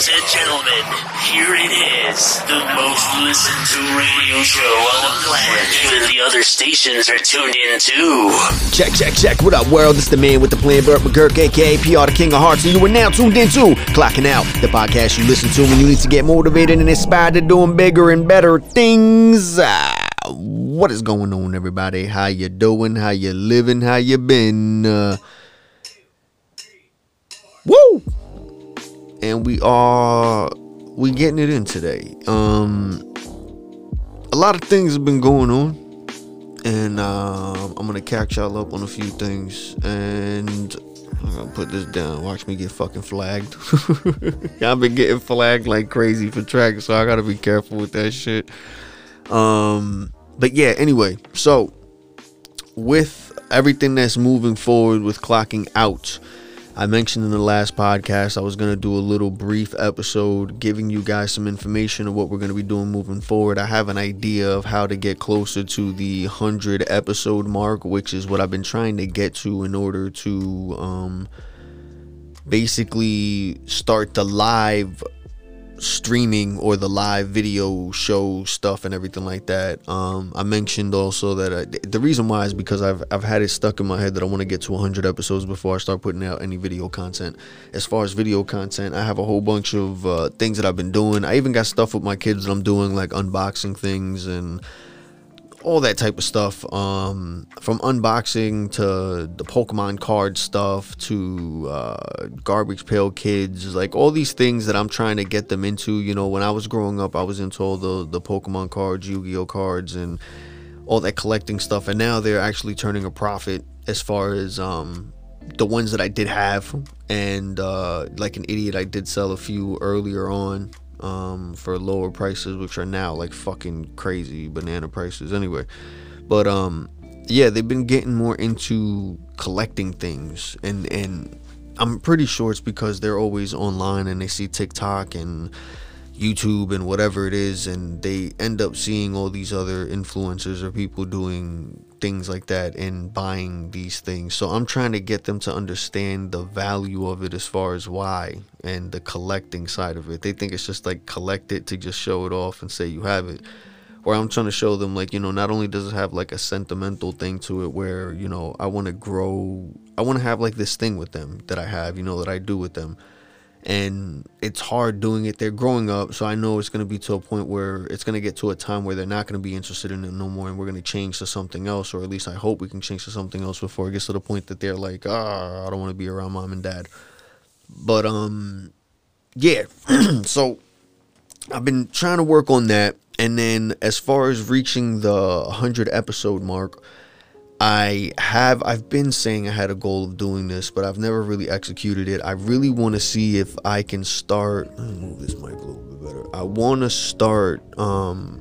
Ladies and gentlemen, here it is, the most listened to radio show on the planet. Even the other stations are tuned in too. Check, check, check. What up, world? It's the man with the plan, Burt McGurk, aka PR, the King of Hearts, and you are now tuned into Clocking Out, the podcast you listen to when you need to get motivated and inspired to doing bigger and better things. Ah, what is going on, everybody? How you doing? How you living? How you been? Uh, woo! And we are we getting it in today. Um, a lot of things have been going on and um, I'm gonna catch y'all up on a few things, and I'm gonna put this down. Watch me get fucking flagged. I've been getting flagged like crazy for tracks, so I gotta be careful with that shit. Um, but yeah, anyway, so with everything that's moving forward with clocking out. I mentioned in the last podcast I was going to do a little brief episode giving you guys some information of what we're going to be doing moving forward. I have an idea of how to get closer to the 100 episode mark, which is what I've been trying to get to in order to um, basically start the live streaming or the live video show stuff and everything like that. Um, I mentioned also that I, the reason why is because I've I've had it stuck in my head that I want to get to 100 episodes before I start putting out any video content. As far as video content, I have a whole bunch of uh, things that I've been doing. I even got stuff with my kids that I'm doing, like unboxing things and all that type of stuff um, from unboxing to the pokemon card stuff to uh, garbage pail kids like all these things that i'm trying to get them into. You know when i was growing up i was into all the, the pokemon cards yu-gi-oh cards and all that collecting stuff and now they're actually turning a profit as far as um, the ones that i did have and uh, like an idiot i did sell a few earlier on um, for lower prices, which are now like fucking crazy banana prices anyway. But um, yeah, they've been getting more into collecting things, and and I'm pretty sure it's because they're always online and they see TikTok and YouTube and whatever it is, and they end up seeing all these other influencers or people doing things like that and buying these things. So I'm trying to get them to understand the value of it as far as why and the collecting side of it. They think it's just like collect it to just show it off and say you have it. Or I'm trying to show them like, you know, not only does it have like a sentimental thing to it where, you know, I want to grow, I want to have like this thing with them that I have, you know, that I do with them and it's hard doing it. They're growing up, so I know it's going to be to a point where it's going to get to a time where they're not going to be interested in it no more, and we're going to change to something else, or at least I hope we can change to something else before it gets to the point that they're like, ah, I don't want to be around mom and dad. But um, yeah. so I've been trying to work on that, and then as far as reaching the 100 episode mark I have I've been saying I had a goal of doing this, but I've never really executed it. I really want to see if I can start move this mic a little bit better. I want to start um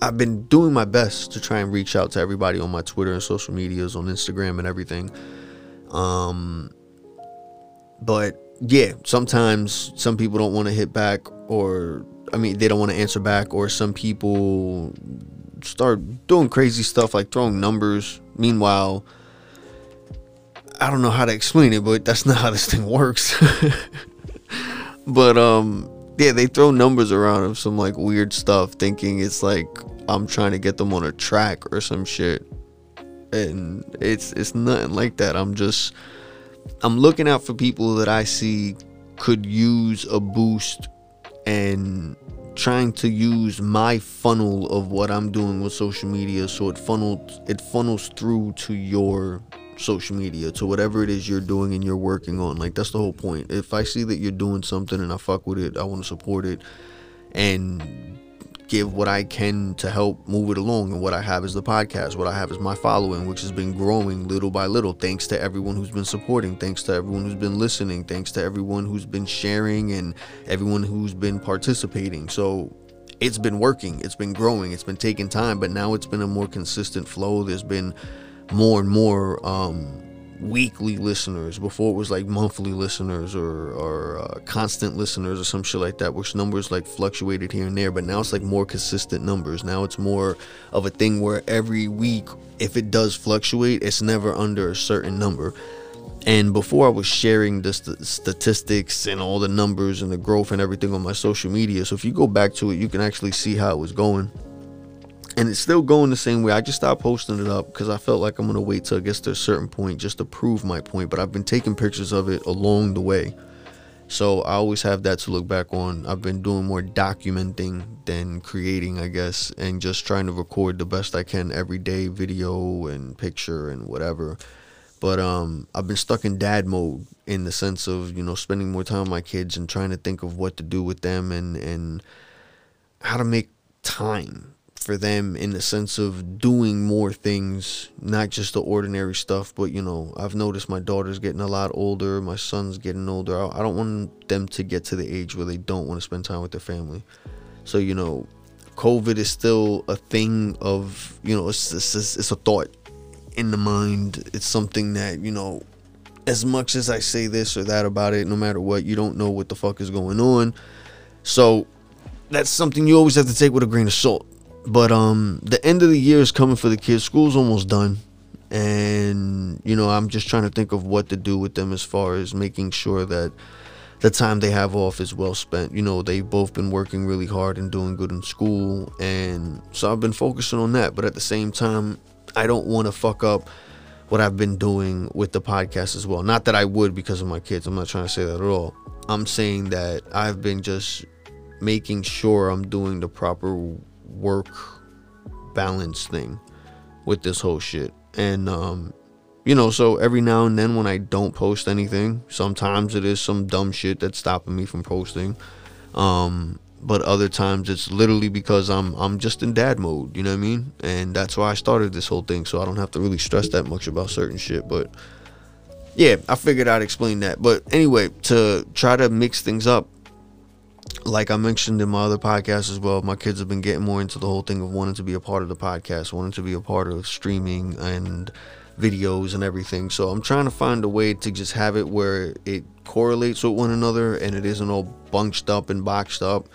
I've been doing my best to try and reach out to everybody on my Twitter and social medias, on Instagram and everything. Um but yeah, sometimes some people don't want to hit back or I mean, they don't want to answer back or some people start doing crazy stuff like throwing numbers. Meanwhile, I don't know how to explain it, but that's not how this thing works. but um yeah, they throw numbers around of some like weird stuff thinking it's like I'm trying to get them on a track or some shit. And it's it's nothing like that. I'm just I'm looking out for people that I see could use a boost and trying to use my funnel of what I'm doing with social media so it funnels it funnels through to your social media to whatever it is you're doing and you're working on. Like that's the whole point. If I see that you're doing something and I fuck with it I want to support it and give what I can to help move it along. And what I have is the podcast. What I have is my following, which has been growing little by little. Thanks to everyone who's been supporting. Thanks to everyone who's been listening. Thanks to everyone who's been sharing and everyone who's been participating. So it's been working. It's been growing. It's been taking time, but now it's been a more consistent flow. There's been more and more um, weekly listeners before it was like monthly listeners or or uh, constant listeners or some shit like that which numbers like fluctuated here and there but now it's like more consistent numbers now it's more of a thing where every week if it does fluctuate it's never under a certain number And before I was sharing the st- statistics and all the numbers and the growth and everything on my social media. So if you go back to it, you can actually see how it was going. And it's still going the same way. I just stopped posting it up because I felt like I'm to wait till it gets to a certain point just to prove my point. But I've been taking pictures of it along the way. So I always have that to look back on. I've been doing more documenting than creating, I guess, and just trying to record the best I can every day, video and picture and whatever. But um, I've been stuck in dad mode in the sense of you know spending more time with my kids and trying to think of what to do with them and and how to make time for them in the sense of doing more things, not just the ordinary stuff, but you know, I've noticed my daughter's getting a lot older, my son's getting older. I don't want them to get to the age where they don't want to spend time with their family. So, you know, COVID is still a thing of, you know, it's, it's, it's a thought in the mind. It's something that, you know, as much as I say this or that about it, no matter what, you don't know what the fuck is going on. So, that's something you always have to take with a grain of salt but um, the end of the year is coming for the kids. School's almost done, and you know I'm just trying to think of what to do with them as far as making sure that the time they have off is well spent. You know they've both been working really hard and doing good in school, and so I've been focusing on that. But at the same time, I don't want to fuck up what I've been doing with the podcast as well. Not that I would because of my kids. I'm not trying to say that at all. I'm saying that I've been just making sure I'm doing the proper work balance thing with this whole shit. And um you know, so every now and then when I don't post anything, sometimes it is some dumb shit that's stopping me from posting. Um but other times it's literally because I'm I'm just in dad mode, you know what I mean? And that's why I started this whole thing so I don't have to really stress that much about certain shit, but yeah, I figured I'd explain that. But anyway, to try to mix things up, like I mentioned in my other podcast as well, my kids have been getting more into the whole thing of wanting to be a part of the podcast, wanting to be a part of streaming and videos and everything. So I'm trying to find a way to just have it where it correlates with one another and it isn't all bunched up and boxed up.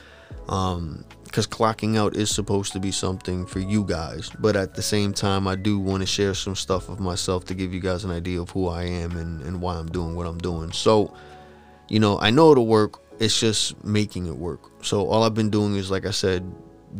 Um, because clocking out is supposed to be something for you guys, but at the same time, I do want to share some stuff of myself to give you guys an idea of who I am and, and why I'm doing what I'm doing. So, you know, I know it'll work it's just making it work. So all I've been doing is, like I said,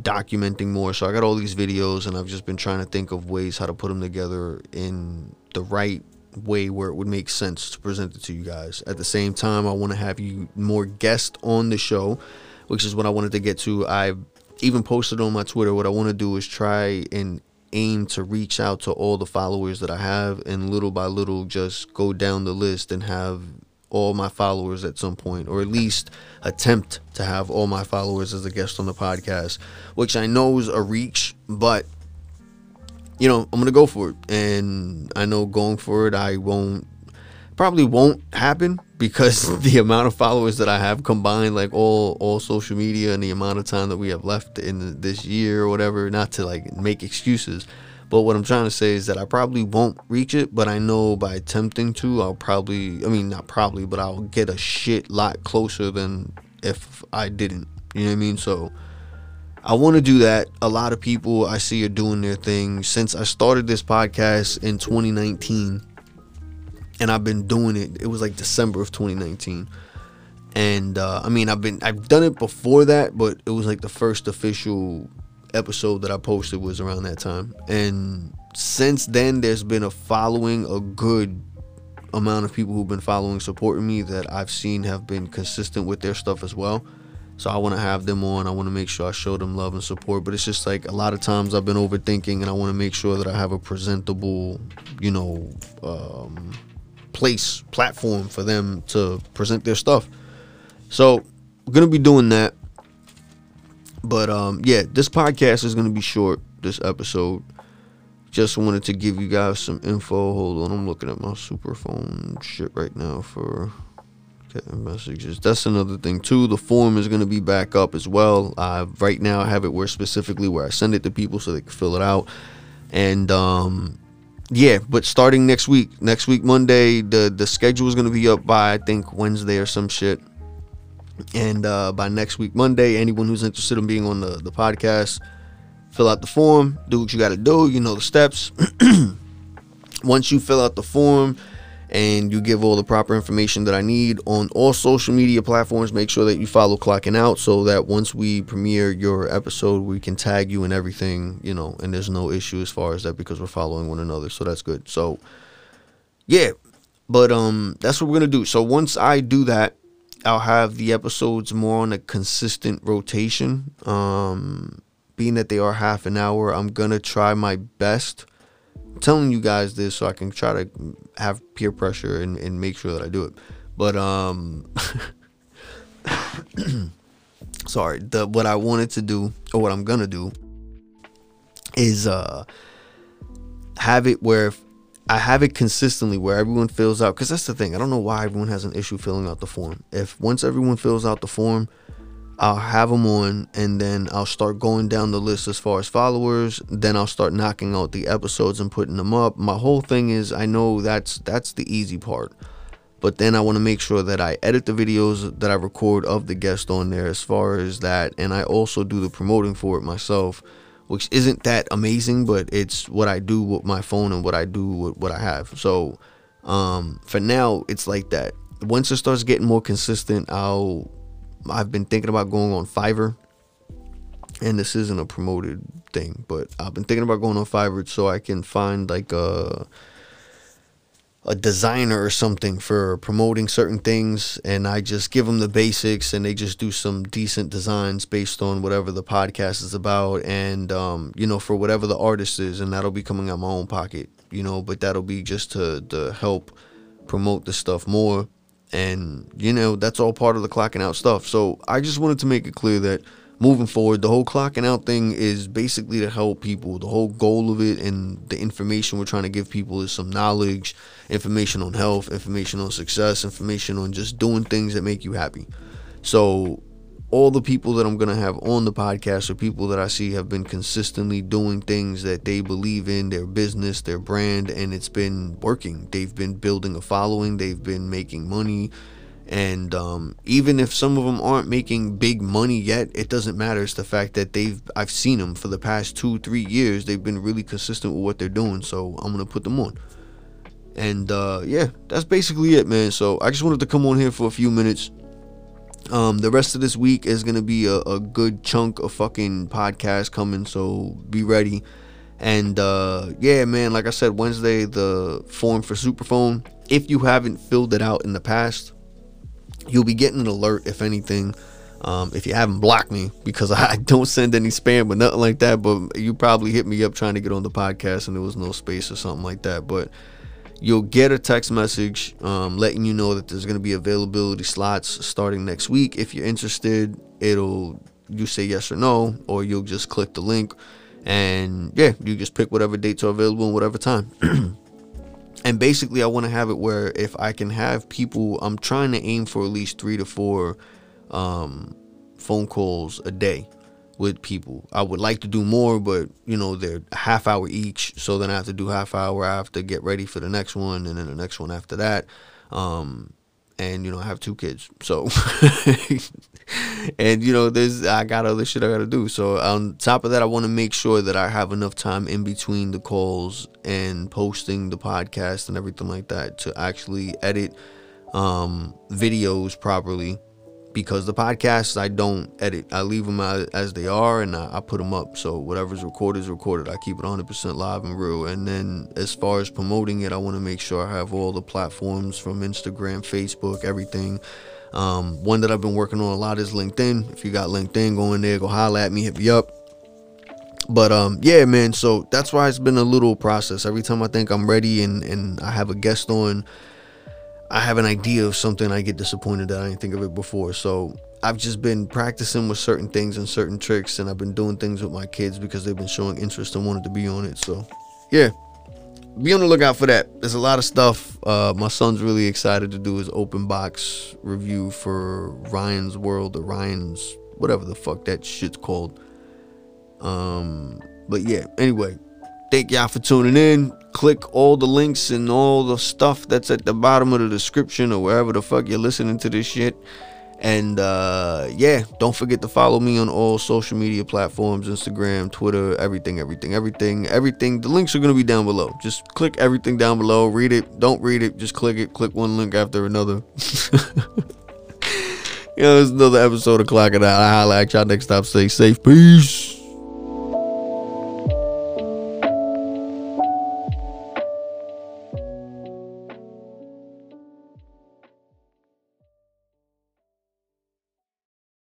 documenting more. So I got all these videos, and I've just been trying to think of ways how to put them together in the right way where it would make sense to present it to you guys. At the same time, I want to have you more guests on the show, which is what I wanted to get to. I even posted on my Twitter. What I want to do is try and aim to reach out to all the followers that I have, and little by little, just go down the list and have all my followers at some point, or at least attempt to have all my followers as a guest on the podcast, which I know is a reach, but you know, I'm gonna go for it. And I know going for it, I won't probably won't happen because the amount of followers that I have combined, like all all social media and the amount of time that we have left in this year or whatever, not to like make excuses but what I'm trying to say is that I probably won't reach it, but I know by attempting to, I'll probably, I mean, not probably, but I'll get a shit lot closer than if I didn't. You know what I mean? So I want to do that. A lot of people I see are doing their thing since I started this podcast in 2019, and I've been doing it. It was like December of 2019 and uh, I mean I've been I've done it before that, but it was like the first official episode that I posted was around that time. And since then, there's been a following, a good amount of people who've been following, supporting me that I've seen have been consistent with their stuff as well. So I want to have them on. I want to make sure I show them love and support. But it's just like a lot of times I've been overthinking, and I want to make sure that I have a presentable, you know, um, place, platform for them to present their stuff. So we're gonna be doing that. But um, yeah, this podcast is gonna be short. This episode. Just wanted to give you guys some info. Hold on, I'm looking at my Superphone shit right now for getting messages. That's another thing too. The form is gonna be back up as well. Uh, right now I have it where specifically where I send it to people so they can fill it out. And um, yeah, but starting next week, next week Monday, the the schedule is gonna be up by I think Wednesday or some shit. And uh, by next week, Monday, anyone who's interested in being on the, the podcast, fill out the form, do what you got to do. You know the steps. Once you fill out the form and you give all the proper information that I need on all social media platforms. Make sure that you follow Clocking Out so that once we premiere your episode, we can tag you and everything, you know, and there's no issue as far as that because we're following one another. So that's good. So, yeah, but um, that's what we're gonna do. So once I do that, I'll have the episodes more on a consistent rotation. Um, being that they are half an hour, I'm gonna try my best I'm telling you guys this so I can try to have peer pressure and, and make sure that I do it. But um sorry, the what I wanted to do or what I'm gonna do is uh have it where I have it consistently where everyone fills out because that's the thing. I don't know why everyone has an issue filling out the form. If once everyone fills out the form, I'll have them on and then I'll start going down the list as far as followers. Then I'll start knocking out the episodes and putting them up. My whole thing is I know that's that's the easy part. But then I want to make sure that I edit the videos that I record of the guest on there as far as that and I also do the promoting for it myself, which isn't that amazing, but it's what I do with my phone and what I do with what I have. So um for now it's like that. Once it starts getting more consistent, I'll I've been thinking about going on Fiverr, and this isn't a promoted thing, but I've been thinking about going on Fiverr so I can find like a a designer or something for promoting certain things, and I just give them the basics, and they just do some decent designs based on whatever the podcast is about, and um, you know, for whatever the artist is, and that'll be coming out my own pocket, you know, but that'll be just to to help promote the stuff more and you know that's all part of the clocking out stuff. So i just wanted to make it clear that moving forward the whole clocking out thing is basically to help people the whole goal of it and the information we're trying to give people is some knowledge information on health information on success information on just doing things that make you happy so all the people that I'm going to have on the podcast are people that I see have been consistently doing things that they believe in, their business, their brand, and it's been working. They've been building a following, they've been making money. And um, even if some of them aren't making big money yet, it doesn't matter. It's the fact that they've, I've seen them for the past two, three years. They've been really consistent with what they're doing. So I'm to put them on. And uh, yeah, that's basically it, man. So I just wanted to come on here for a few minutes um, the rest of this week is gonna be a, a good chunk of fucking podcast coming, so be ready. And uh, yeah, man, like I said, Wednesday the form for Superphone. If you haven't filled it out in the past, you'll be getting an alert if anything. Um, if you haven't blocked me because I don't send any spam or nothing like that, but you probably hit me up trying to get on the podcast and there was no space or something like that. But you'll get a text message um, letting you know that there's going to be availability slots starting next week if you're interested it'll you say yes or no or you'll just click the link and yeah you just pick whatever dates are available and whatever time and basically i want to have it where if i can have people i'm trying to aim for at least three to four um, phone calls a day with people. I would like to do more, but you know they're half hour each. So then I have to do half hour. I have to get ready for the next one, and then the next one after that. Um, and you know I have two kids, so and you know there's I got other shit I got to do. So on top of that, I want to make sure that I have enough time in between the calls and posting the podcast and everything like that to actually edit um, videos properly because the podcasts I don't edit. I leave them as they are and I, I put them up. So whatever's recorded is recorded. I keep it 100% live and real. And then as far as promoting it, I want to make sure I have all the platforms from Instagram, Facebook, everything. Um, one that I've been working on a lot is LinkedIn. If you got LinkedIn, go in there, go holla at me, hit me up. But um, yeah, man. So that's why it's been a little process. Every time I think I'm ready and and I have a guest on, I have an idea of something, I get disappointed that I didn't think of it before. So I've just been practicing with certain things and certain tricks, and I've been doing things with my kids because they've been showing interest and wanted to be on it. So, yeah, be on the lookout for that. There's a lot of stuff. Uh, my son's really excited to do his open box review for Ryan's World or Ryan's whatever the fuck that shit's called. Um, but yeah, anyway, thank y'all for tuning in click all the links and all the stuff that's at the bottom of the description or wherever the fuck you're listening to this shit. And uh, yeah, don't forget to follow me on all social media platforms Instagram, Twitter, everything, everything, everything, everything. The links are going to be down below. Just click everything down below. Read it. Don't read it. Just click it. Click one link after another. you know, it's another episode of Clock It Out. I'll holla at y'all next time. Stay safe. Peace.